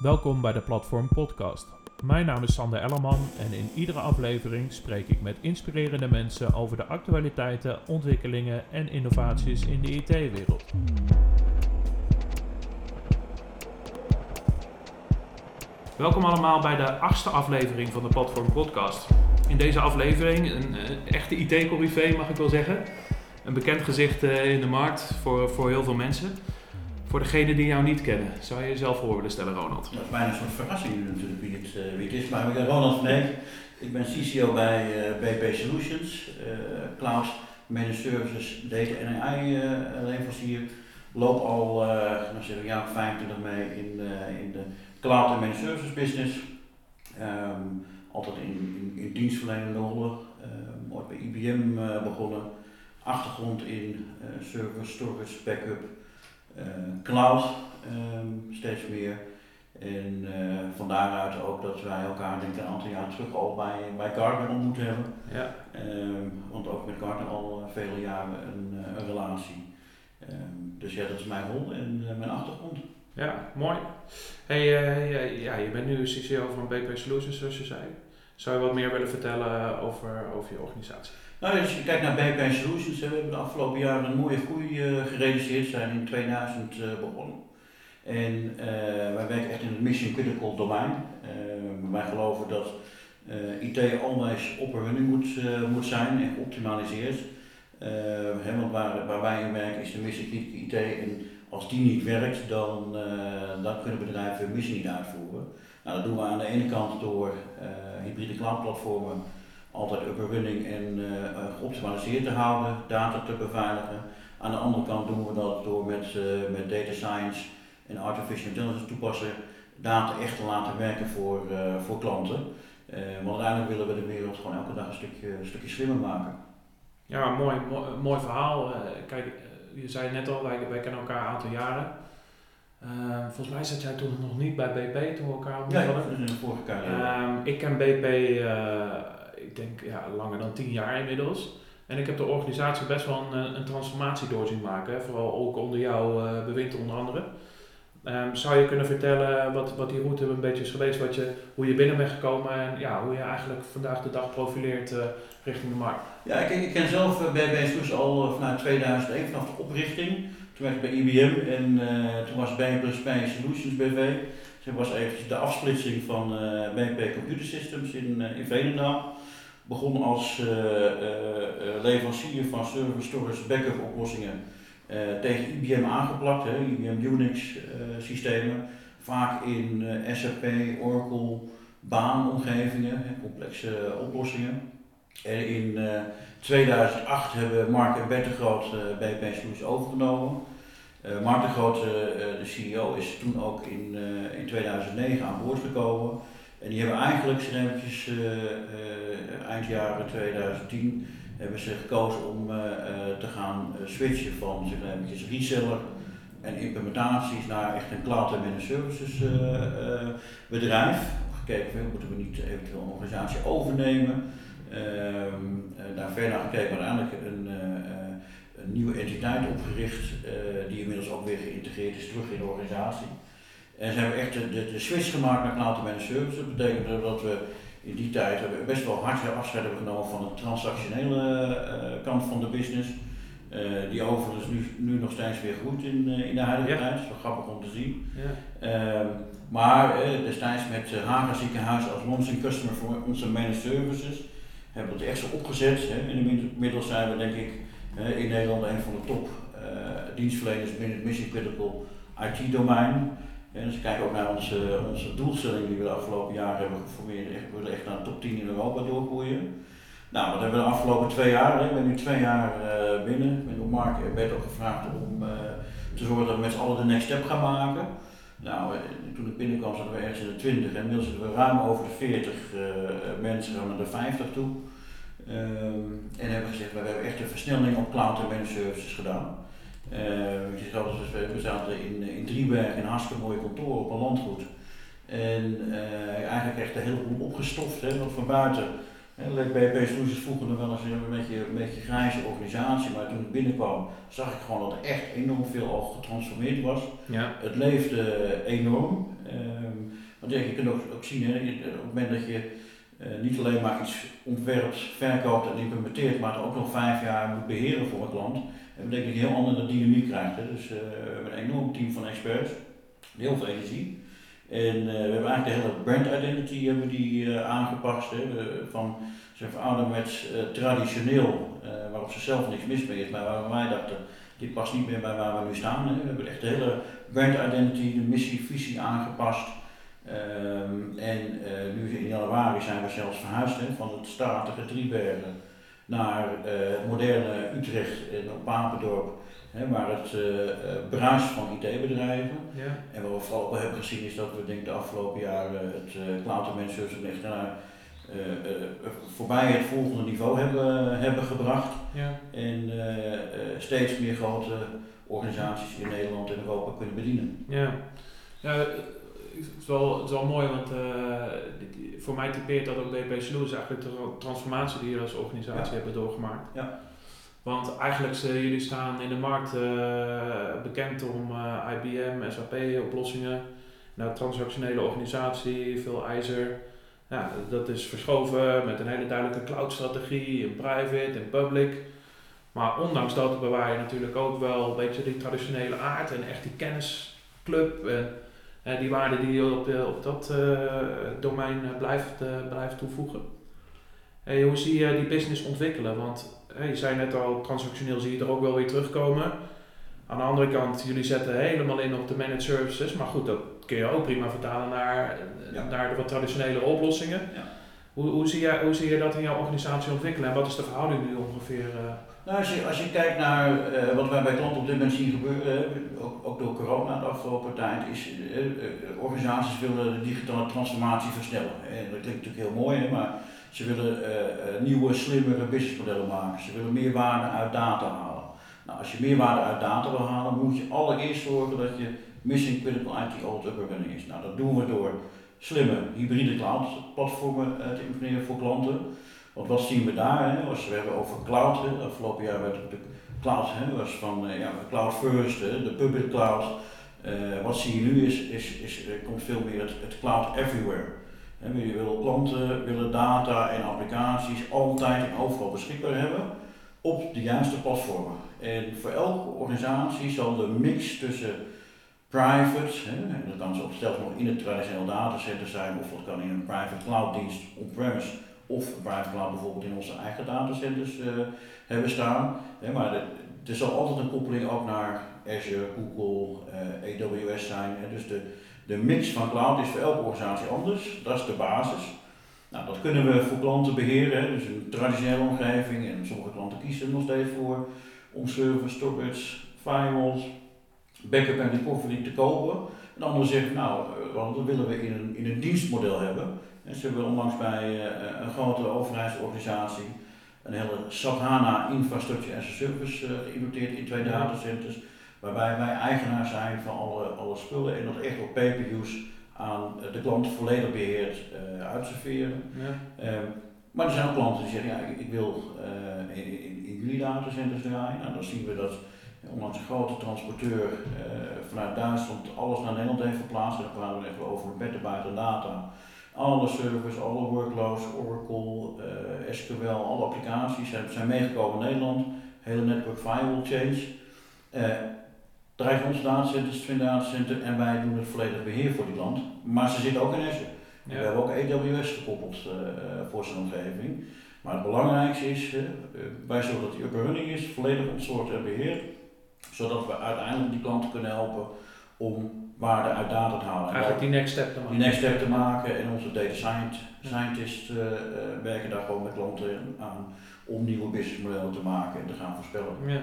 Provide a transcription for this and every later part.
Welkom bij de Platform Podcast. Mijn naam is Sander Ellerman en in iedere aflevering spreek ik met inspirerende mensen over de actualiteiten, ontwikkelingen en innovaties in de IT-wereld. Welkom allemaal bij de achtste aflevering van de Platform Podcast. In deze aflevering een, eh, echte IT-corrivee mag ik wel zeggen. Een bekend gezicht eh, in de markt voor, voor heel veel mensen. Voor degenen die jou niet kennen, zou je jezelf voor willen stellen, Ronald? Dat is bijna een soort verrassing natuurlijk wie het, uh, het is. Maar ik ben Ronald van. Ik ben CCO bij uh, BP Solutions, uh, Cloud Managed Services, Data en AI leverancier. Loop al nou zeg, een jaar of 25 mee in, in de Cloud en Managed Services business. Um, altijd in, in, dienstverlenende rollen. Um, ooit bij IBM begonnen. Achtergrond in server, storage, backup. Cloud um, steeds meer. En uh, van daaruit ook dat wij elkaar denk ik een aantal jaar terug al bij, bij Gartner ontmoet hebben. Ja. Um, want ook met Gartner al uh, vele jaren een, een relatie. Um, dus ja, dat is mijn rol en mijn achtergrond. Ja, mooi. Hey, ja, je bent nu CCO van BP Solutions zoals je zei. Zou je wat meer willen vertellen over, over je organisatie? Nou, als je kijkt naar BP Solutions, we hebben de afgelopen jaren een mooie groei uh, gerealiseerd. Zijn in 2000 uh, begonnen. En uh, wij werken echt in het mission critical domein. wij geloven dat IT always op running moet, moet zijn en geoptimaliseerd. Want waar, waar wij in werken is de mission critical IT. En als die niet werkt, dan, dan kunnen bedrijven hun missie niet uitvoeren. Nou, dat doen we aan de ene kant door hybride cloud platformen altijd up running en uh, geoptimaliseerd te houden, data te beveiligen. Aan de andere kant doen we dat door met, uh, met data science en artificial intelligence toepassen data echt te laten werken voor, voor klanten. want uiteindelijk willen we de wereld gewoon elke dag een stukje, een stukje slimmer maken. Ja, mooi, mooi, mooi verhaal. kijk, je zei net al, wij, wij kennen elkaar een aantal jaren. volgens mij zat jij toen nog niet bij BP toen we elkaar in de vorige carrière. ik ken BP ik denk ja, langer dan tien jaar inmiddels. En ik heb de organisatie best wel een, een transformatie doorzien maken, hè? vooral ook onder jouw uh, bewind onder andere. Um, zou je kunnen vertellen wat, wat die route een beetje is geweest, wat je, hoe je binnen bent gekomen en ja, hoe je eigenlijk vandaag de dag profileert uh, richting de markt? Ja, ik, ik ken zelf bij Soes al vanuit 2001, vanaf de oprichting. Toen werkte ik bij IBM en toen was BP bij Solutions BV. Toen was eventjes de afsplitsing van BP Computer Systems in, in begon als uh, uh, leverancier van server storage backup oplossingen tegen IBM aangeplakt, hè, IBM Unix systemen, vaak in SAP, Oracle, baanomgevingen, complexe oplossingen. En in 2008 hebben Mark en Bert de Groot BP Solutions overgenomen. Mark de Groot, de CEO, is toen ook in, in 2009 aan boord gekomen. En die hebben eigenlijk uh, uh, eind jaren 2010 hebben ze gekozen om uh, te gaan switchen van zeg reseller en implementaties naar echt een cloud en managed bedrijf. Gekeken moeten we niet eventueel een organisatie overnemen. Ehm, daar verder gekeken, uiteindelijk een, een nieuwe entiteit opgericht die inmiddels ook weer geïntegreerd is terug in de organisatie. En ze hebben echt de, de, de switch gemaakt naar cloud managed services. Dat betekent dat we in die tijd best wel hard afscheid hebben genomen van de transactionele uh, kant van de business. Uh, die overigens nu, nu nog steeds weer groeit in, uh, in de huidige tijd. Dat is wel grappig om te zien. Ja. Uh, maar destijds met Haga Ziekenhuis als launching customer voor onze managed services hebben we dat echt zo opgezet. Hè. Inmiddels zijn we denk ik in Nederland een van de top dienstverleners binnen het mission critical IT domein. En als je ook naar onze, onze doelstelling die we de afgelopen jaren hebben geformeerd, we willen echt naar de top 10 in Europa doorgroeien. Nou, dat hebben we de afgelopen twee jaar, ik ben nu twee jaar uh, binnen. Ik ben door Mark en Bert ook gevraagd om uh, te zorgen dat we met z'n allen de next step gaan maken. Nou, eh, toen ik binnenkwam zaten we ergens in de 20 en inmiddels zitten we ruim over de 40 uh, mensen, gaan naar de 50 toe. Um, en hebben gezegd, we hebben echt een versnelling op cloud en managed services gedaan. Je ziet we zaten in, in Driebergen in een hartstikke mooie kantoor op een landgoed. En uh, eigenlijk echt een heleboel opgestoft, hè, want van buiten BP Solutions vroeger nog wel eens een beetje, een beetje grijze organisatie, maar toen ik binnenkwam zag ik gewoon dat er echt enorm veel al getransformeerd was. Ja. Het leefde enorm. Um, want ja, je kunt ook, ook zien, hè, op het moment dat je uh, niet alleen maar iets ontwerpt, verkoopt en implementeert, maar het ook nog vijf jaar moet beheren voor een klant, betekent dat je een heel andere dynamiek krijgt. Hè. Dus uh, we hebben een enorm team van experts, heel veel energie. En uh, we hebben eigenlijk de hele brand identity hebben die, aangepast. Hè. van zeg ouderwets traditioneel, waarop ze zelf niks mis mee is, maar waar wij dachten, dit past niet meer bij waar we nu staan. Hè. We hebben echt de hele brand identity, de missie, visie aangepast. Um, en nu in januari zijn we zelfs verhuisd hè, van het statige Driebergen naar uh, het moderne Utrecht en op Papendorp, hè, waar het uh, bruist van IT-bedrijven. Ja. En wat we vooral ook hebben gezien is dat we denk de afgelopen jaren het uh, dimension echt naar voorbij het volgende niveau hebben, hebben gebracht. Ja. En steeds meer grote organisaties in Nederland en Europa kunnen bedienen. Ja. ja het is wel, het is wel mooi, want uh, voor mij typeert dat ook BP Solutions eigenlijk de transformatie die jullie als organisatie hebben doorgemaakt. Ja. Want eigenlijk uh, jullie staan in de markt uh, bekend om IBM, SAP-oplossingen, nou, transactionele organisatie, veel ijzer. Ja, dat is verschoven met een hele duidelijke cloud-strategie in private en public. Maar ondanks dat bewaar je natuurlijk ook wel een beetje die traditionele aard en echt die kennisclub. En, uh, die waarde die je op, op dat uh, domein blijft, blijft toevoegen. hoe zie je die business ontwikkelen? Want je zei net al, transactioneel zie je er ook wel weer terugkomen. Aan de andere kant, jullie zetten helemaal in op de managed services, maar goed, dat kun je ook prima vertalen naar, naar de wat traditionele oplossingen. Ja. Hoe, hoe, zie je, hoe zie je dat in jouw organisatie ontwikkelen en wat is de verhouding nu ongeveer? Nou, als je, als je kijkt naar uh, wat wij bij klanten op dit moment zien gebeuren, ook, ook, door corona de afgelopen tijd, is uh, organisaties willen de digitale transformatie versnellen. En dat klinkt natuurlijk heel mooi, hè, maar ze willen nieuwe, slimmere businessmodellen maken. Ze willen meer waarde uit data halen. Nou, als je meer waarde uit data wil halen, moet je allereerst zorgen dat je mission critical IT audit up running is. Nou, dat doen we door slimme hybride cloud platformen te implementeren voor klanten. Want wat zien we daar? Hè? Als we hebben over cloud, hè? afgelopen jaar werd de cloud was van uh, ja, cloud first, hè? de public cloud. Uh, wat zie je nu is, is, is er komt veel meer het, cloud everywhere. He, je wil klanten willen data en applicaties altijd en overal beschikbaar hebben op de juiste platformen. En voor elke organisatie zal de mix tussen private, en dat kan zelfs nog in het traditioneel datacenter zijn, of dat kan in een private cloud dienst on-premise of private cloud bijvoorbeeld in onze eigen datacenters uh, hebben staan. maar er zal altijd een koppeling ook naar Azure, Google, eh, AWS zijn. Hè. Dus de, de mix van cloud is voor elke organisatie anders. Dat is de basis. Nou, dat kunnen we voor klanten beheren. Hè. Dus een traditionele omgeving en sommige klanten kiezen er nog steeds voor om servers, storage, firewalls, backup en recovery te kopen. En anderen zeggen, nou, uh, dat willen we in een, in een dienstmodel hebben. En ze hebben onlangs bij uh, een grote overheidsorganisatie een hele SAP HANA infrastructure as a service uh, geïmplementeerd in twee datacenters. Waarbij wij eigenaar zijn van alle, alle spullen en dat echt op pay-per-use aan de klant volledig beheerd uh, uitserveren. Ja. Um, maar er zijn ook klanten die zeggen, ja, ik, ik wil uh, in, in, in, jullie datacenters draaien. Nou, dan zien we dat onlangs een grote transporteur vanuit Duitsland alles naar Nederland heeft verplaatst. En dan praten we even over een petabyte data alle servers, alle workloads, Oracle, uh, SQL, alle applicaties zijn, zijn meegekomen in Nederland. Hele network firewall change. Uh, drijven onze datacenters, Twin Datacenter en wij doen het volledige beheer voor die land. Maar ze zitten ook in Azure. Ja. We hebben ook AWS gekoppeld uh, voor zijn omgeving. Maar het belangrijkste is, uh, wij zorgen dat die up running is, volledig ontsoord en beheerd. Zodat we uiteindelijk die klanten kunnen helpen om waarde uit data te halen. Eigenlijk die next step te maken. Die next step te maken en onze data scientists uh, werken daar gewoon met klanten aan om nieuwe businessmodellen te maken en te gaan voorspellen. Ja.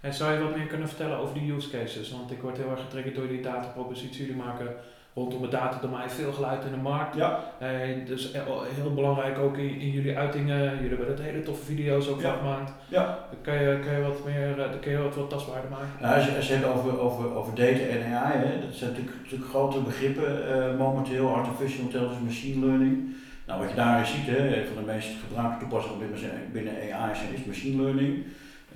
En zou je wat meer kunnen vertellen over die use cases? Want ik word heel erg getriggerd door die datapropositie. Jullie maken rondom het datadomein veel geluid in de markt. Ja. Eh, dus heel belangrijk ook in, in, jullie uitingen. Jullie hebben het hele toffe video's ook van gemaakt. Ja. Kan je, kan je wat meer, eh, kan je wat, wat tastbaarder maken? Nou, als, je, als je hebt over, over, over data en AI, hè, dat zijn natuurlijk, natuurlijk grote begrippen uh, momenteel. Artificial intelligence, machine learning. Nou, wat je daarin ziet, hè, een van de meest gebruikte toepassingen binnen, binnen AI is machine learning.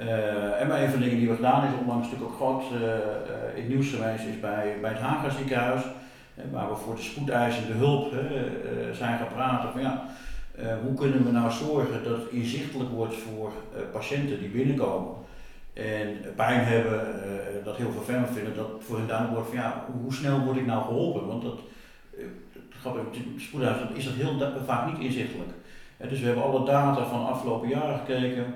Uh, en maar een van de dingen die we gedaan is, onlangs natuurlijk ook groot uh, in het nieuws geweest, is bij, bij het Haga ziekenhuis, waar we voor de spoedeisende hulp zijn gaan praten van ja, hoe kunnen we nou zorgen dat het inzichtelijk wordt voor patiënten die binnenkomen en pijn hebben, dat heel vervelend vinden, dat voor hen duidelijk wordt van ja, hoe snel word ik nou geholpen? Want dat, spoedeisend is dat heel vaak niet inzichtelijk. dus we hebben alle data van afgelopen jaren gekeken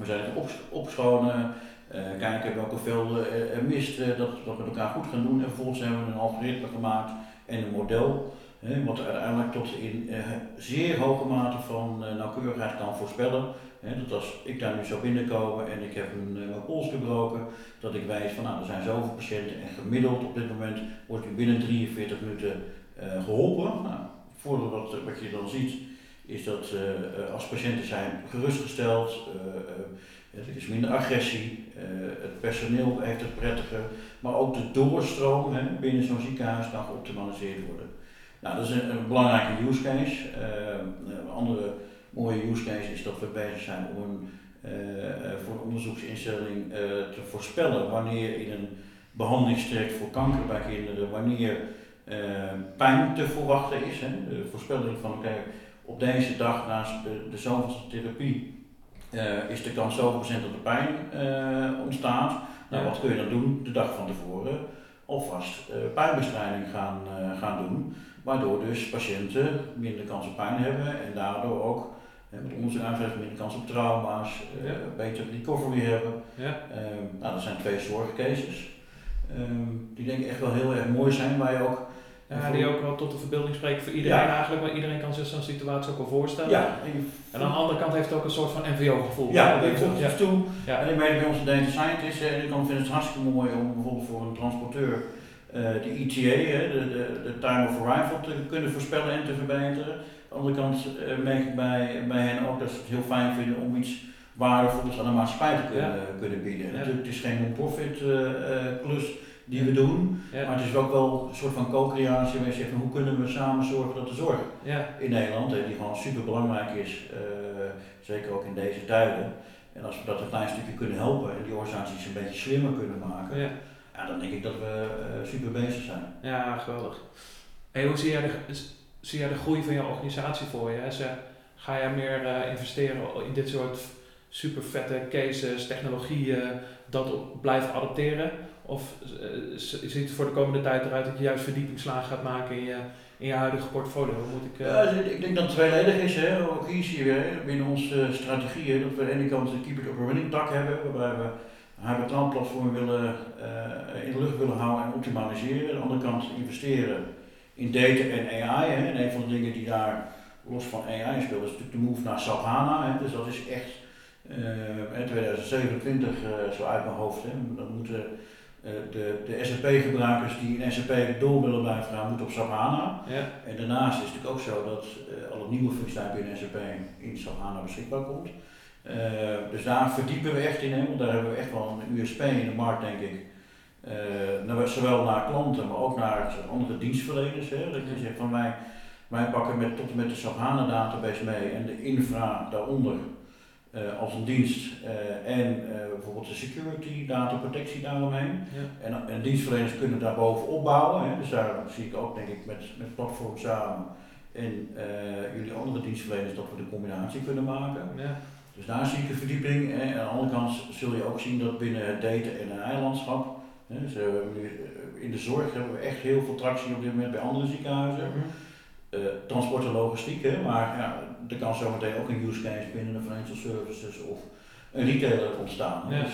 we zijn het op, opschonen, kijken welke velden er mist, uh, dat we met elkaar goed gaan doen. En vervolgens hebben we een algoritme gemaakt en een model, uh, wat uiteindelijk tot in eh, zeer hoge mate van nauwkeurigheid kan voorspellen. dat als ik daar nu zou binnenkomen en ik heb een, pols gebroken, dat ik weet van nou er zijn zoveel patiënten en gemiddeld op dit moment wordt u binnen 43 minuten geholpen. Nou, voordeel wat, wat je dan ziet is dat als patiënten zijn gerustgesteld, er is minder agressie, het personeel heeft het prettiger, maar ook de doorstroom binnen zo'n ziekenhuis kan geoptimaliseerd worden. Nou, dat is een, belangrijke use case. een andere mooie use case is dat we bezig zijn om een, voor een onderzoeksinstelling te voorspellen wanneer in een behandelingstraject voor kanker bij kinderen, wanneer pijn te verwachten is. De voorspelling van oké, op deze dag naast de, de zoveelste therapie uh, is de kans zoveel procent dat er pijn uh, ontstaat. Nou, wat kun je dan doen de dag van tevoren? Alvast uh, pijnbestrijding gaan, gaan doen, waardoor dus patiënten minder kans op pijn hebben en daardoor ook met onderzoek minder kans op trauma's, ja. beter recovery hebben. Ja. Ehm, nou, dat zijn twee zorgcases. Um, die denk ik echt wel heel erg mooi zijn, waar je ook ja, die ook wel tot de verbeelding spreken voor iedereen eigenlijk, maar iedereen kan zich zo'n situatie ook wel voorstellen. Ja, en, aan de andere kant heeft het ook een soort van NVO-gevoel. Ja, ik voel het toe. Ja. En ik weet bij onze data scientist, en ik vind het hartstikke mooi om bijvoorbeeld voor een transporteur uh, de ETA, de, de, de, time of arrival, te kunnen voorspellen en te verbeteren. Aan de andere kant uh, merk ik bij, bij hen ook dat ze het heel fijn vinden om iets waardevols aan de maatschappij te kunnen, kunnen bieden. Natuurlijk, het is geen non-profit uh, klus die we doen. Maar het is ook wel een soort van co-creatie waar je zegt hoe kunnen we samen zorgen dat de zorg ja. in Nederland, die gewoon super belangrijk is, uh, zeker ook in deze tijden. En als we dat een klein stukje kunnen helpen en die organisaties een beetje slimmer kunnen maken, ja. ja dan denk ik dat we uh, super bezig zijn. Ja, geweldig. Hey, hoe zie jij, de, zie jij de groei van je organisatie voor je? Hè? ga jij meer uh, investeren in dit soort super vette cases, technologieën, dat blijven adopteren? Of uh, ziet het voor de komende tijd eruit dat je juist verdiepingsslagen gaat maken in je, in je huidige portfolio? Moet ik, uh... ja, ik denk dat het tweeledig is. Hè. Ook hier zie je binnen onze strategieën dat we aan de ene kant de Keep It Up Running tak hebben, waarbij we een platform willen, uh, in de lucht willen houden en optimaliseren. Aan de andere kant investeren in data en AI. Hè. En een van de dingen die daar los van AI speelt is natuurlijk de move naar SAP. Hè. Dus dat is echt in 2027 zo uit mijn hoofd. Hè. Dan moeten eh, de, de SAP-gebruikers die in SAP door willen blijven gaan, moeten op SAP HANA. Ja. En daarnaast is het natuurlijk ook zo dat uh, alle nieuwe functionaliteit binnen SAP in SAP HANA beschikbaar komt. Uh, dus daar verdiepen we echt in, want daar hebben we echt wel een USP in de markt, denk ik. Uh, zowel naar klanten, maar ook naar andere dienstverleners. Hè, dat je zegt van wij, wij pakken met, tot en met de SAP HANA database mee en de infra daaronder uh, als een dienst uh, en uh, bijvoorbeeld de security, dataprotectie daaromheen. Ja. En, en dienstverleners kunnen daar bovenop bouwen. Hè. Dus daar zie ik ook denk ik met, met platform samen en jullie andere dienstverleners dat we de combinatie kunnen maken. Ja. Dus daar zie ik een verdieping. En aan de andere kant zul je ook zien dat binnen het data- en eilandschap, dus, in de zorg hebben we echt heel veel tractie op dit moment bij andere ziekenhuizen. Mm -hmm. transport en logistiek, hè, maar ja, er kan zometeen ook een use case binnen de financial services of een retailer ontstaan. Dus,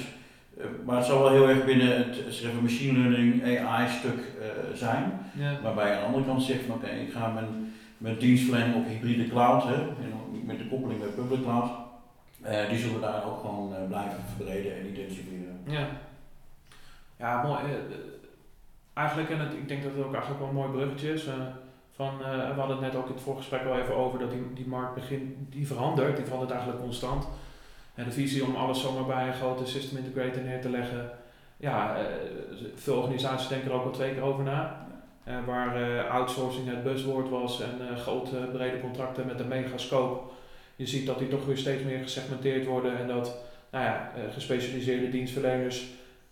uh, maar het zal wel heel erg binnen het machine learning, AI stuk uh, zijn. Waarbij je aan de andere kant zegt van oké, okay, ik ga mijn, mijn dienstverlening op hybride cloud, hè, en met de koppeling met public cloud. Uh, die zullen we daar ook gewoon blijven verbreden en intensiveren. Ja, ja mooi. eigenlijk, en het, ik denk dat het ook eigenlijk wel een mooi bruggetje is van, uh, we hadden het net ook in het voorgesprek al even over dat die, die markt begint, die verandert, die verandert eigenlijk constant. En de visie om alles zomaar bij een grote system integrator neer te leggen, ja, uh, veel organisaties denken er ook al twee keer over na. waar outsourcing het buzzwoord was en grote brede contracten met een megascope. Je ziet dat die toch weer steeds meer gesegmenteerd worden en dat nou ja, gespecialiseerde dienstverleners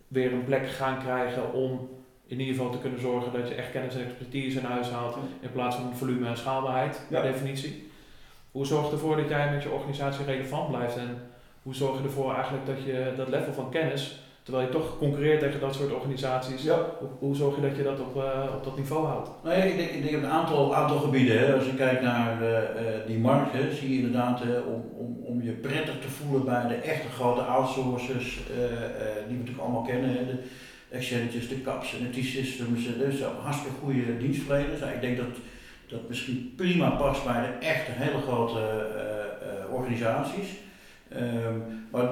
weer een plek gaan krijgen om in ieder geval te kunnen zorgen dat je echt kennis en expertise in huis haalt in plaats van volume en schaalbaarheid, per definitie. Hoe zorg je ervoor dat jij met je organisatie relevant blijft en hoe zorg je ervoor eigenlijk dat je dat level van kennis, terwijl je toch concurreert tegen dat soort organisaties, ja. hoe, hoe, zorg je dat je dat op, uh, op dat niveau houdt? Nou ja, ik denk, ik denk op een aantal, aantal gebieden. Hè. Als je kijkt naar uh, die markt, hè, zie je inderdaad om, om, om je prettig te voelen bij de echte grote outsourcers, die we natuurlijk allemaal kennen. Hè. De, Exchanges, de CAPS en de T-Systems, dus hartstikke goede dienstverleners. Nou, ik denk dat dat misschien prima past bij de echte hele grote uh, organisaties. Um, maar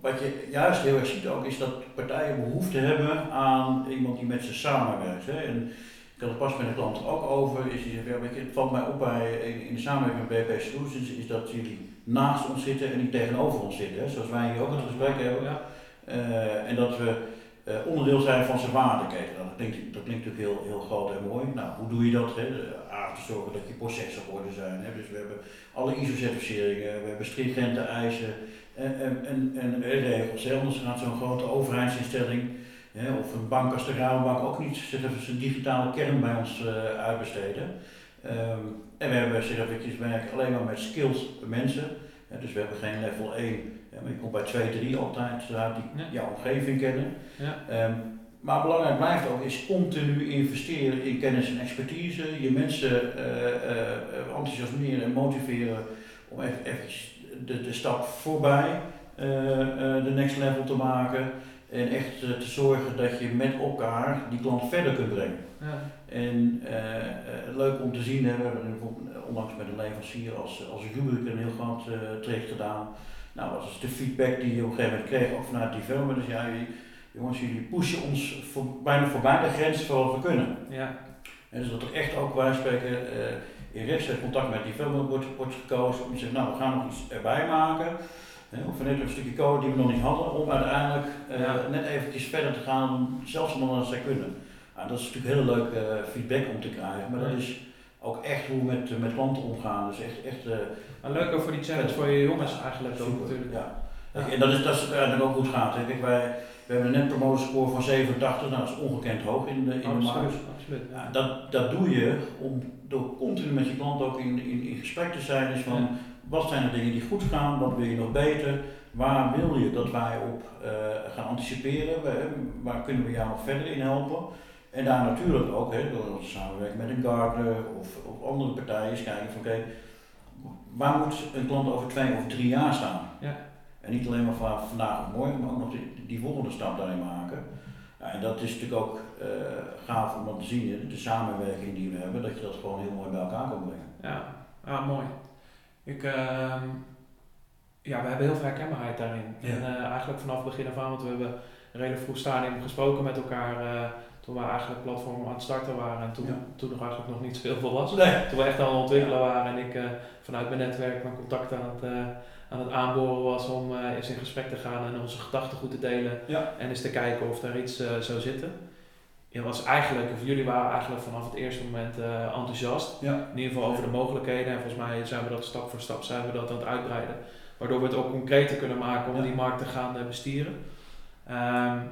wat je juist heel erg ziet ook is dat partijen behoefte hebben aan iemand die met ze samenwerkt. Hè. En ik had het pas met een klant ook over, is die zegt, ja, weet je, het valt mij op bij, in, de samenwerking met BP Solutions, is dat jullie naast ons zitten en niet tegenover ons zitten. Hè. Zoals wij hier ook het gesprek hebben. Ja. Uh, en dat we onderdeel zijn van zijn waardeketen. Dat klinkt, dat klinkt natuurlijk heel, heel groot en mooi. Nou, hoe doe je dat? Hè? A, te zorgen dat je processen op orde zijn. Hè? Dus we hebben alle ISO-certificeringen, we hebben stringente eisen en, en, en, en regels. Hè? Anders gaat zo'n grote overheidsinstelling hè? of een bank als de Rabobank ook niet zijn digitale kern bij ons uh, uitbesteden. Um, en we hebben alleen maar met skilled mensen. Dus we hebben geen level 1 ja, maar je komt bij 2, 3 altijd uit die jouw omgeving kennen. Ja. Um, maar belangrijk blijft ook is continu investeren in kennis en expertise, je mensen uh, uh, enthousiasmeren en motiveren om even, de, de stap voorbij uh, de next level te maken. En echt te zorgen dat je met elkaar die klant verder kunt brengen. Ja. En leuk om te zien, hè, we hebben onlangs met een leverancier als, als een heel groot traject gedaan. Nou, dat is de feedback die je op een gegeven moment kreeg, ook vanuit development. Dus ja, jongens, jullie pushen ons voor, bijna voorbij de grens van wat we kunnen. Ja. En dus dat er echt ook, wij spreken, uh, in rechtstreeks contact met development wordt, wordt gekozen om te zeggen, nou, we gaan nog iets erbij maken. of net een stukje code die we nog niet hadden, om uiteindelijk uh, net eventjes verder te gaan, zelfs omdat dan zij kunnen. Nou, dat is natuurlijk heel leuk uh, feedback om te krijgen, maar dat is ook echt hoe we met, met klanten omgaan. Dus echt, echt maar leuker voor die challenge voor je jongens eigenlijk ook natuurlijk. Ja. En dat is, dat is eigenlijk ook goed gaat. Kijk, wij, we hebben een net promoter score van 87, nou dat is ongekend hoog in de, in absoluut, de markt. Absoluut, ja. dat, dat doe je om door continu met je klant ook in, in, in gesprek te zijn. Dus van wat zijn de dingen die goed gaan, wat wil je nog beter, waar wil je dat wij op uh, gaan anticiperen, waar kunnen we jou nog verder in helpen. En daar natuurlijk ook, hè, door samenwerken met een Gartner of, of andere partijen, eens kijken van oké, waar moet een klant over twee of drie jaar staan? Ja. En niet alleen maar van vandaag of morgen, maar ook nog die, die volgende stap daarin maken. Ja, en dat is natuurlijk ook uh, gaaf om te zien, de samenwerking die we hebben, dat je dat gewoon heel mooi bij elkaar kan brengen. Ja, ah, mooi. Ik, uh, ja, we hebben heel veel herkenbaarheid daarin. Ja. En uh, eigenlijk vanaf het begin af aan, want we hebben een redelijk vroeg stadium gesproken met elkaar eh, toen we eigenlijk platform aan het starten waren en toen, toen er eigenlijk nog niet zo heel veel was. Nee. Toen we echt aan het ontwikkelen waren en ik uh, vanuit mijn netwerk mijn contact aan het, uh, aan het aanboren was om uh, eens in gesprek te gaan en onze gedachten goed te delen en eens te kijken of daar iets zou zitten. Je was eigenlijk, of jullie waren eigenlijk vanaf het eerste moment enthousiast. In ieder geval over de mogelijkheden en volgens mij zijn we dat stap voor stap zijn we dat aan het uitbreiden. Waardoor we het ook concreter kunnen maken om die markt te gaan bestieren. Um,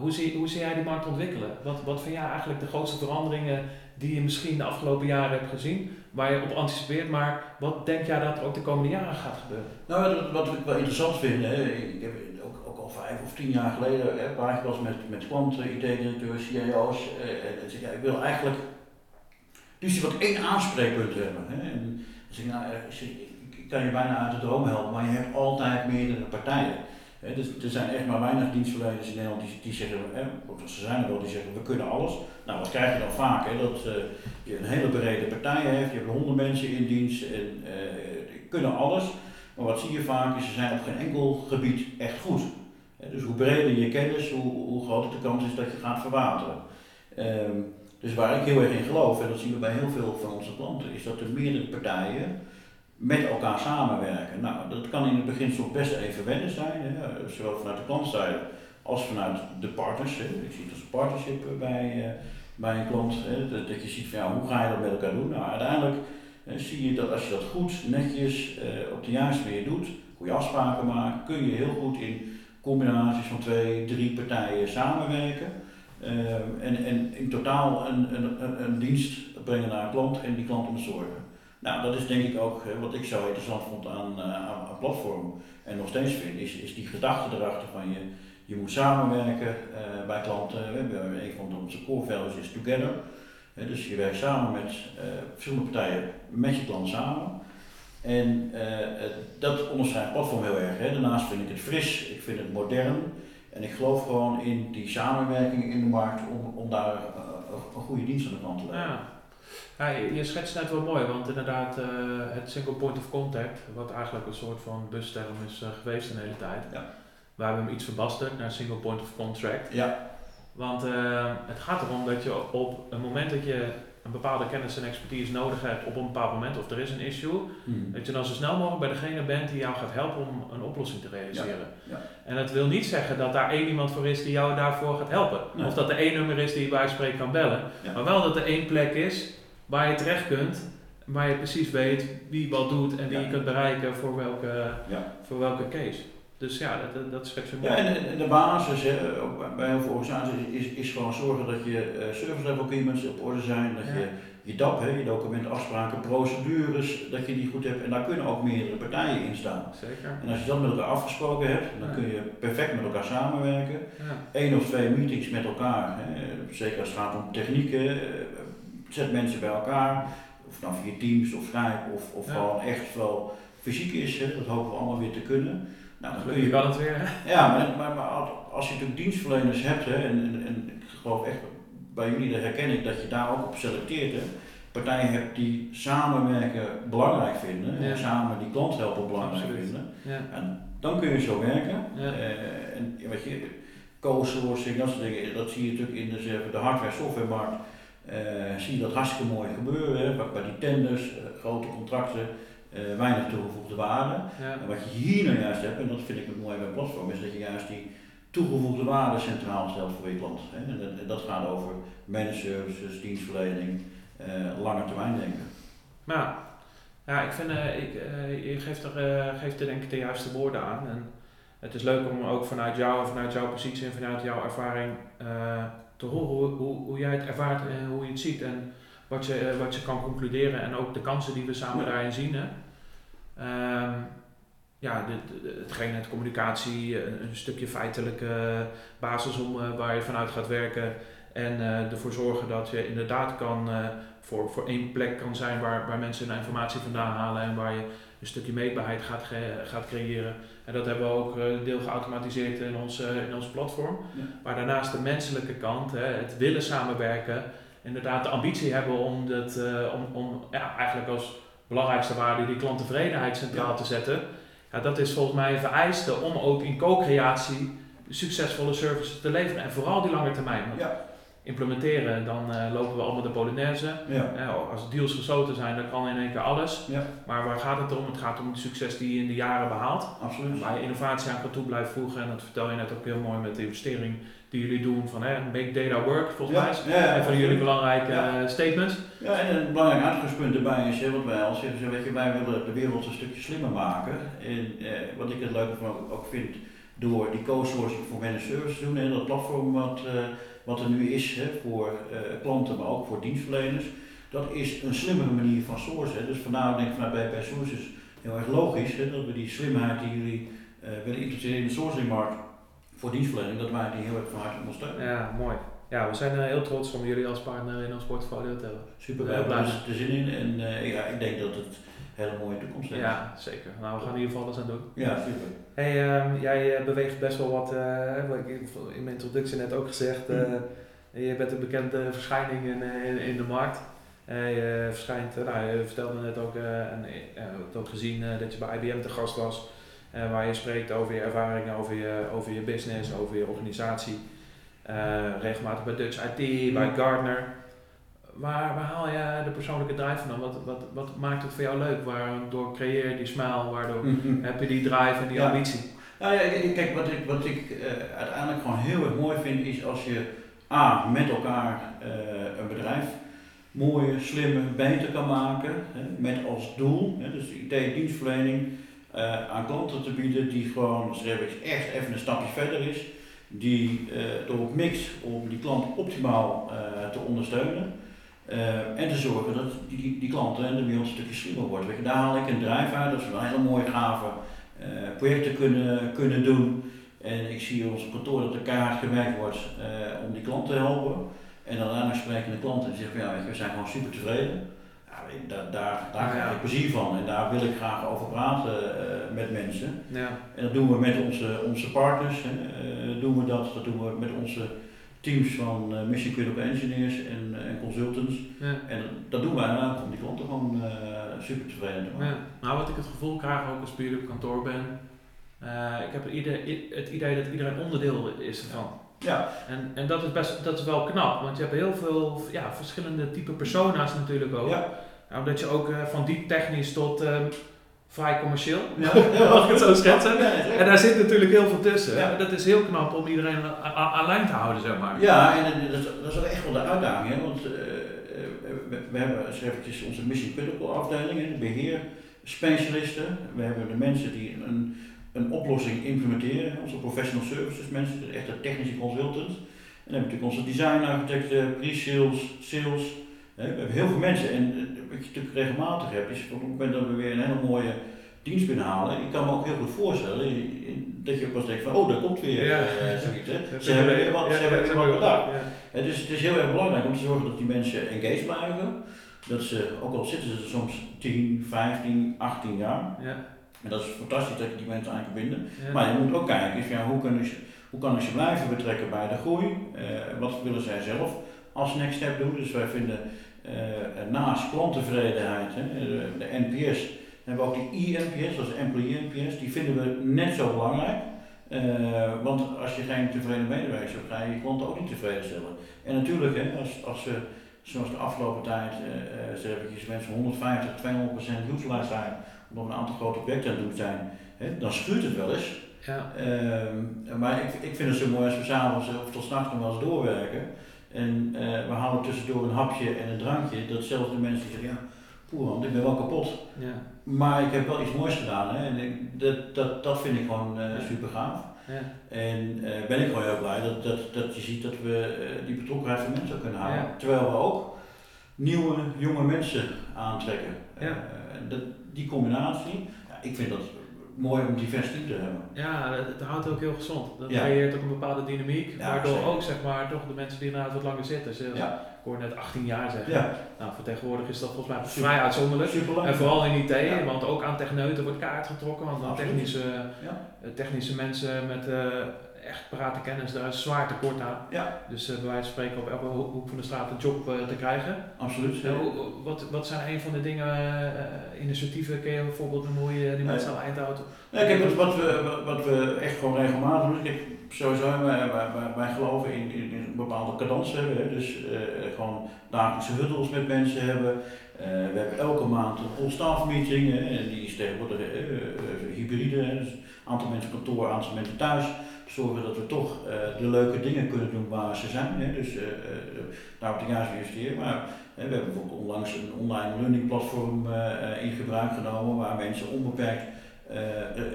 hoe zie, hoe zie jij die markt ontwikkelen? Wat, wat vind jij eigenlijk de grootste veranderingen die je misschien de afgelopen jaren hebt gezien, waar je op anticipeert, maar wat denk jij dat er ook de komende jaren gaat gebeuren? Nou, wat, ik wel interessant vind, hè, ik heb ook, ook al vijf of tien jaar geleden hè, was met, met klanten, IT-directeurs, CIO's, eh, en zeg, ja, ik wil eigenlijk dus wat één aanspreekpunt hebben. Hè, en zeg nou, ik kan je bijna uit de droom helpen, maar je hebt altijd meerdere partijen dus er zijn echt maar weinig dienstverleners in Nederland die, die zeggen, ze zijn er wel, die zeggen we kunnen alles. Nou, wat krijg je dan vaak? Dat uh, je een hele brede partij heeft, je hebt honderd mensen in dienst en uh, die kunnen alles. Maar wat zie je vaak is, ze zijn op geen enkel gebied echt goed. dus hoe breder je kennis, hoe, hoe groter de kans is dat je gaat verwateren. Um, dus waar ik heel erg in geloof, en dat zien we bij heel veel van onze klanten, is dat er meerdere partijen met elkaar samenwerken. Nou, dat kan in het begin soms best even wennen zijn, hè, zowel vanuit de klantzijde als vanuit de partners. Hè. Ik zie het als een partnership bij, bij een klant. Hè, dat, dat je ziet van ja, hoe ga je dat met elkaar doen? Nou, uiteindelijk zie je dat als je dat goed, netjes, op de juiste manier doet, goede afspraken maakt, kun je heel goed in combinaties van twee, drie partijen samenwerken. en, en in totaal een, een, een, dienst brengen naar een klant en die klant ontzorgen. Nou, dat is denk ik ook wat ik zo interessant vond aan, aan, aan platform en nog steeds vind, is, is die gedachte erachter van je, je moet samenwerken uh, bij klanten. We hebben een van onze core values is together. Dus je werkt samen met uh, verschillende partijen met je klant samen. En dat onderscheidt platform heel erg. Hè. Daarnaast vind ik het fris, ik vind het modern. En ik geloof gewoon in die samenwerking in de markt om, om daar een goede dienst aan de klant te leveren. Ja. Ja, je, schetst net wel mooi, want inderdaad, uh, het single point of contact, wat eigenlijk een soort van busterm is uh, geweest de hele tijd, ja. we hebben hem iets verbasterd naar single point of contract. Ja. Want uh, het gaat erom dat je op het moment dat je een bepaalde kennis en expertise nodig hebt op een bepaald moment, of er is een issue, hmm. dat je dan zo snel mogelijk bij degene bent die jou gaat helpen om een oplossing te realiseren. Ja. Ja. En dat wil niet zeggen dat daar één iemand voor is die jou daarvoor gaat helpen. Of dat er één nummer is die je bij spreekt kan bellen. Maar wel dat er één plek is waar je terecht kunt, waar je precies weet wie wat doet en wie je kunt bereiken voor welke, voor welke case. Dus ja, dat, dat is echt Ja, en, de basis hè, bij heel veel organisaties is, is gewoon zorgen dat je uh, service level agreements op orde zijn, dat je je DAP, hè, je documenten, procedures, dat je die goed hebt. En daar kunnen ook meerdere partijen in staan. Zeker. En als je dat met elkaar afgesproken hebt, dan kun je perfect met elkaar samenwerken. Eén of twee meetings met elkaar, hè, zeker als het gaat om technieken, eh, zet mensen bij elkaar, of dan via Teams of Skype, of, of gewoon echt wel fysiek is, hè, dat hopen we allemaal weer te kunnen. Nou, dan kun je het weer. Ja, maar, maar, maar, als je natuurlijk dienstverleners hebt, hè, en, en, en ik geloof echt bij jullie, de herken ik dat je daar ook op selecteert. Hè, partijen hebt die samenwerken belangrijk vinden, en samen die klant helpen belangrijk vinden. Ja. En dan kun je zo werken. Ja. Uh, en wat je, co-sourcing, dat soort dingen, dat zie je natuurlijk in de, de hardware-software markt uh, zie je dat hartstikke mooi gebeuren. Hè? Bij die tenders, uh, grote contracten, uh, weinig toegevoegde waarde. En wat je hier nou juist hebt, en dat vind ik het mooi bij platform, is dat je juist die toegevoegde waarde centraal stelt voor je klant. Hè? En, dat, dat, gaat over managed services, dienstverlening, lange termijn denken. Nou, ja, ik vind, ik, je geeft er, geeft er denk ik de juiste woorden aan. En het is leuk om ook vanuit jou, vanuit jouw positie en vanuit jouw ervaring te horen hoe, hoe, jij het ervaart en hoe je het ziet en wat je, eh, wat je kan concluderen en ook de kansen die we samen daarin zien. Hè. Um, ja, de, hetgeen het communicatie, een, stukje feitelijke basis om, uh, waar je vanuit gaat werken en uh, ervoor zorgen dat je inderdaad kan, voor, voor één plek kan zijn waar, waar mensen hun informatie vandaan halen en waar je een stukje meetbaarheid gaat, gaat creëren. En dat hebben we ook uh, deel geautomatiseerd in ons, in ons platform. Maar daarnaast de menselijke kant, hè, het willen samenwerken, inderdaad de ambitie hebben om, dat, uh, om, om ja, eigenlijk als belangrijkste waarde die klanttevredenheid centraal te zetten. Ja, dat is volgens mij een vereiste om ook in co-creatie succesvolle services te leveren. En vooral die lange termijn. Ja implementeren, dan uh, lopen we allemaal de Polonaise. Ja. Uh, als deals gesloten zijn, dan kan in één keer alles. Ja. Maar waar gaat het om? Het gaat om het succes die je in de jaren behaalt. Absoluut. Waar je innovatie aan toe blijft voegen. En dat vertel je net ook heel mooi met de investering die jullie doen van hè, make data work, volgens mij. Ja, en van jullie belangrijke uh, statements. Ja, en een belangrijk uitgangspunt erbij is, hè, wat wij al zeggen, weet je, wij willen de wereld een stukje slimmer maken. En wat ik het leuke van ook vind, door die co-sourcing voor managed services doen, en dat platform wat wat er nu is hè, voor uh, klanten, maar ook voor dienstverleners, dat is een slimmere manier van sourcen. Dus vandaar denk ik vanuit BP Sources heel erg logisch hè, dat we die slimheid die jullie uh, willen introduceren in de sourcingmarkt voor dienstverlening, dat wij die heel erg van harte ondersteunen. Ja, mooi. Ja, we zijn heel trots om jullie als partner in ons portfolio te hebben. Super, we hebben er zin in en ja, ik denk dat het hele mooie toekomst heeft. Ja, zeker. Nou, we gaan in ieder geval alles aan doen. Ja, super. Hey, um, jij beweegt best wel wat, uh, wat ik in mijn introductie net ook gezegd, uh, je bent een bekende verschijning in, in, in de markt. je verschijnt, nou, je vertelde net ook, en uh, hebt ook gezien dat je bij IBM te gast was, waar je spreekt over je ervaringen, over je, over je business, over je organisatie. regelmatig bij Dutch IT, bij Gartner waar, waar haal je de persoonlijke drive van? Wat, wat, wat maakt het voor jou leuk? Waardoor creëer je die smile? Waardoor mhm. heb je die drive en die ambitie? Nou ja, kijk, wat ik, wat ik uh, uiteindelijk gewoon heel erg mooi vind is als je A, met elkaar een bedrijf mooier, slimmer, beter kan maken. Hè, met als doel, hè, dus IT-dienstverlening, uh, aan klanten te bieden die gewoon, er echt even een stapje verder is, die erop mixt om die klant optimaal te ondersteunen. En te zorgen dat die, die, die klanten en de wereld een stukje slimmer wordt. Weet je, daar haal ik een drijf uit, dat we een hele mooie gave projecten kunnen, kunnen doen. En ik zie in ons kantoor dat er keihard gewerkt wordt om die klant te helpen. En dan daarna spreken de klanten die zeggen, ja, weet je, we zijn gewoon super tevreden. Ja, daar, daar, daar krijg ik plezier van en daar wil ik graag over praten met mensen. Ja. En dat doen we met onze, onze partners, doen we dat, dat doen we met onze teams van uh, Mission Critical Engineers en, en consultants. Ja. En dat doen wij eigenlijk om die klanten gewoon super tevreden te maken. Ja. Nou, wat ik het gevoel krijg ook als ik op kantoor ben, ik heb het idee, het idee dat iedereen onderdeel is ervan. Ja. En, en dat, is best, dat is wel knap, want je hebt heel veel ja, verschillende type persona's natuurlijk ook. Ja. Nou, omdat je ook van diep technisch tot uh, vrij commercieel, ja. mag ik het zo schetsen. en daar zit natuurlijk heel veel tussen. Ja. Dat is heel knap om iedereen aan lijn te houden, zeg maar. Ja, en dat, dat is ook echt wel de uitdaging, hè? want uh, we, we, hebben eventjes onze mission critical afdeling, de beheerspecialisten. We hebben de mensen die een een oplossing implementeren. Onze professional services mensen, de echte technische consultants. En dan hebben we natuurlijk onze design architecten, pre-sales, sales. We hebben heel veel mensen en eh, wat je natuurlijk regelmatig hebt is op het moment dat we weer een hele mooie dienst binnenhalen, ik kan me ook heel goed voorstellen dat je ook pas denkt van oh, daar komt weer ja. uh, zoiets. Hè. Ze hebben weer wat, ze hebben weer wat gedaan. Ja. Dus het is heel erg belangrijk om te zorgen dat die mensen engaged blijven. Dat ze, ook al zitten ze soms 10, 15, 18 jaar, ja en dat is fantastisch dat je die mensen aan kan binden. Maar je moet ook kijken, is, ja, hoe, kunnen ze, hoe kan je ze blijven betrekken bij de groei? Uh, wat willen zij zelf als next step doen? Dus wij vinden naast klanttevredenheid, hè, de, NPS, hebben we ook die ENPS, dat is Employee NPS, die vinden we net zo belangrijk. Uh, want als je geen tevreden medewerkers hebt, ga je je klanten ook niet tevreden stellen. En natuurlijk, hè, als, als ze, zoals de afgelopen tijd, uh, ze hebben mensen 150, 200% utilize zijn nog een aantal grote projecten aan het doen zijn, hè, dan schuurt het wel eens. Ja. Uh, maar ik, ik vind het zo mooi als we s'avonds of tot s'nachts nog wel eens doorwerken. En uh, we halen tussendoor een hapje en een drankje, dat zelfs de mensen zeggen, ja, poeh ik ben wel kapot. Ja. Maar ik heb wel iets moois gedaan. Hè? En ik, dat, dat, dat vind ik gewoon uh, super gaaf. Ja. En uh, ben ik gewoon heel blij dat, dat, dat je ziet dat we die betrokkenheid van mensen kunnen halen. Terwijl we ook nieuwe, jonge mensen aantrekken. Ja. dat, die combinatie, ja, ik vind dat mooi om divers team te hebben. Ja, het houdt ook heel gezond. Dat creëert ook een bepaalde dynamiek, waardoor ook zeg maar toch de mensen die inderdaad wat langer zitten. Ze, ja. Ik hoor net 18 jaar zeggen. Ja. Nou, voor tegenwoordig is dat volgens mij vrij uitzonderlijk. En vooral in IT, want ook aan techneuten wordt kaart getrokken, want technische, technische mensen met uh, echt parate kennis, daar is zwaar tekort aan. Ja. Dus uh, bij wijze van spreken op elke hoek van de straat een job uh, te krijgen. Absoluut. Wat, wat zijn een van de dingen, initiatieven, kun je bijvoorbeeld noemen hoe je die mensen aan eind houdt? Nee, kijk, wat, wat, we, wat we echt gewoon regelmatig doen, kijk, sowieso, wij, wij, wij, geloven in, in, in, een bepaalde cadans hebben. Hè, dus gewoon dagelijkse huddles met mensen hebben. we hebben elke maand een all-staff meeting, en die is tegenwoordig hybride, dus een aantal mensen kantoor, een aantal mensen thuis zorgen dat we toch uh, de leuke dingen kunnen doen waar ze zijn. Hè. Dus uh, daar op de juiste investeren. Maar we hebben bijvoorbeeld onlangs een online learning platform in gebruik genomen waar mensen onbeperkt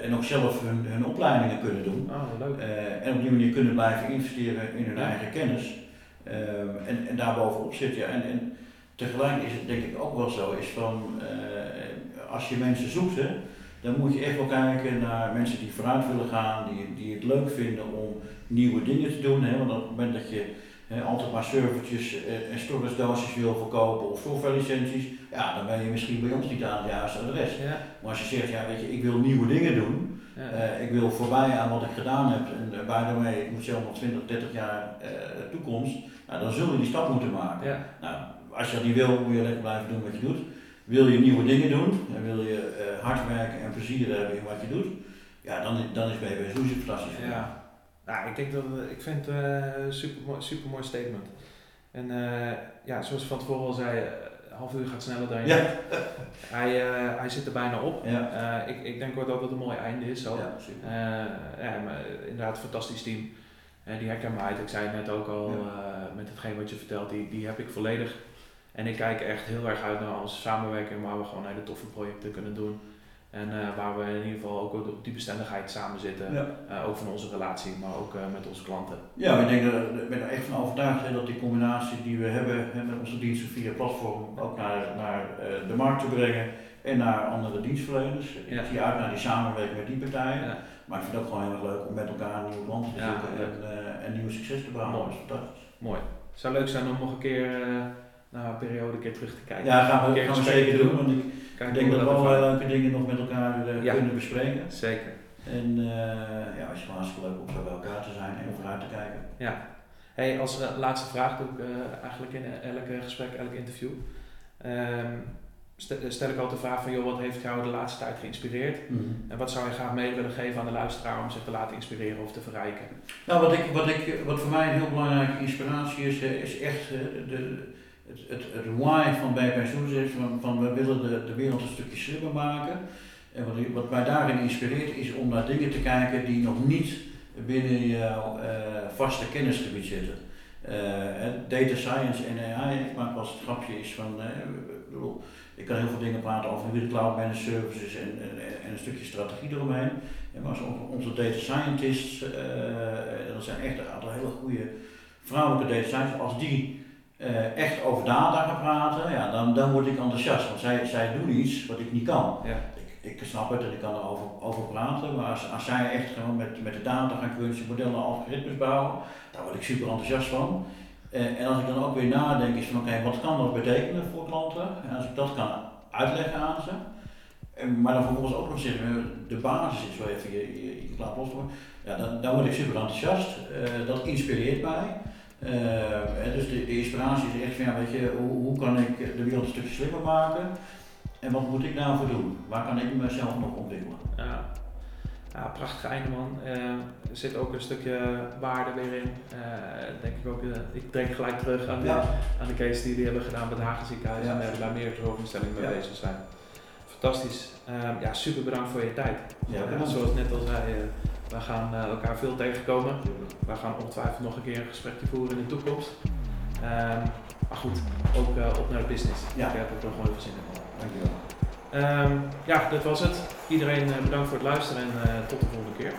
en ook zelf hun, hun opleidingen kunnen doen. Oh, leuk. en op die manier kunnen blijven investeren in hun eigen kennis. en, en daarbovenop zit je. En, en tegelijk is het denk ik ook wel zo, is van als je mensen zoekt, hè, dan moet je echt wel kijken naar mensen die vooruit willen gaan, die, die het leuk vinden om nieuwe dingen te doen. Hè? Want op het moment dat je hè, altijd maar servertjes eh, en storage doosjes wil verkopen of software licenties, ja, dan ben je misschien bij ons niet aan het juiste adres. Ja. Maar als je zegt, ja weet je, ik wil nieuwe dingen doen, ja. uh, ik wil voorbij aan wat ik gedaan heb en uh, the way, ik moet zelf nog 20, 30 jaar uh, toekomst, nou, dan zul je die stap moeten maken. Ja. Nou, als je dat niet wil, moet je lekker blijven doen wat je doet. Wil je nieuwe dingen doen en wil je uh, hard werken en plezier hebben in wat je doet, ja, dan, dan is BB Sushi fantastisch. Ja. Nou, ik denk dat ik vind het super, mooi, super mooi statement. En ja, zoals je van tevoren al zei, een half uur gaat sneller dan je ja. hij, uh, hij zit er bijna op. Ja. ik, ik denk ook dat het een mooi einde is. Zo. Ja, ja, maar inderdaad, een fantastisch team. die herkenbaarheid, ik zei het net ook al, hetgeen wat je vertelt, die, die heb ik volledig. En ik kijk echt heel erg uit naar onze samenwerking waar we gewoon hele toffe projecten kunnen doen. En uh, waar we in ieder geval ook op die bestendigheid samen zitten. Ja. Uh, ook van onze relatie, maar ook uh, met onze klanten. Ja, ik denk dat, ik ben er echt van overtuigd hè, dat die combinatie die we hebben hè, met onze diensten via platform ook naar, naar de markt te brengen en naar andere dienstverleners. Ja. Ik zie uit naar die samenwerking met die partijen. Ja. Maar ik vind het ook gewoon heel erg leuk om met elkaar nieuwe klanten te zoeken en, en nieuwe succes te behalen. Dat is fantastisch. Mooi. Het zou leuk zijn om nog een keer naar een periode een keer terug te kijken. Ja, gaan we, gaan we zeker doen. Want ik, ik denk dat we allerlei leuke dingen nog met elkaar uh, ja. kunnen bespreken. Zeker. En uh, ja, het is gewoon hartstikke leuk om zo bij elkaar te zijn en vooruit te kijken. Ja. Hey, als uh, laatste vraag doe ik eigenlijk in elk gesprek, elk interview. Um, stel ik altijd de vraag van, joh, wat heeft jou de laatste tijd geïnspireerd? Mm -hmm. En wat zou je graag mee willen geven aan de luisteraar om zich te laten inspireren of te verrijken? Nou, wat, ik, wat, ik, wat voor mij een heel belangrijke inspiratie is, is echt de, het, het, why van bij pensioens is van, van we willen de, de wereld een stukje slimmer maken. En wat, wat mij daarin inspireert is om naar dingen te kijken die nog niet binnen jouw uh, vaste kennisgebied zitten. Uh, data science en AI, maak wel eens het grapje is van, uh, ik, bedoel, ik kan heel veel dingen praten over de cloud managed services en, en, en, een stukje strategie eromheen. En maar onze data scientists, dat zijn echt een aantal hele goede vrouwelijke data scientists, als die uh, echt over data gaan praten, ja, dan, dan word ik enthousiast. Want zij, zij doen iets wat ik niet kan. Ja. Ik, ik snap het en ik kan erover over praten, maar als, als zij echt gewoon met, met de data gaan kunstje modellen algoritmes bouwen, daar word ik super enthousiast van. Uh, en als ik dan ook weer nadenk, is van oké, okay, wat kan dat betekenen voor klanten? En als ik dat kan uitleggen aan ze, en, maar dan vervolgens ook nog zeggen, de basis is wel even je, je, je klaar los ja, dan, dan word ik super enthousiast. Uh, dat inspireert mij. Uh, dus de, de, inspiratie is echt van, ja, weet je, hoe, hoe, kan ik de wereld een stukje slimmer maken en wat moet ik daarvoor doen? Waar kan ik mezelf nog ontwikkelen? Ja, ja prachtig einde man. Uh, er zit ook een stukje waarde weer in. Uh, denk ik ook, ik denk gelijk terug aan de, ja. aan de case die we hebben gedaan bij het Hagen ziekenhuis ja. en waar meer zorginstellingen mee bezig zijn. Fantastisch. Ehm, ja, super bedankt voor je tijd. Ja, zoals net al zei, we gaan uh, elkaar veel tegenkomen. We gaan ongetwijfeld nog een keer een gesprekje voeren in de toekomst. Um, maar goed, ook uh, op naar de business. Ja. Ik heb er nog wel even zin in. Dankjewel. Um, ja, dat was het. Iedereen uh, bedankt voor het luisteren en tot de volgende keer.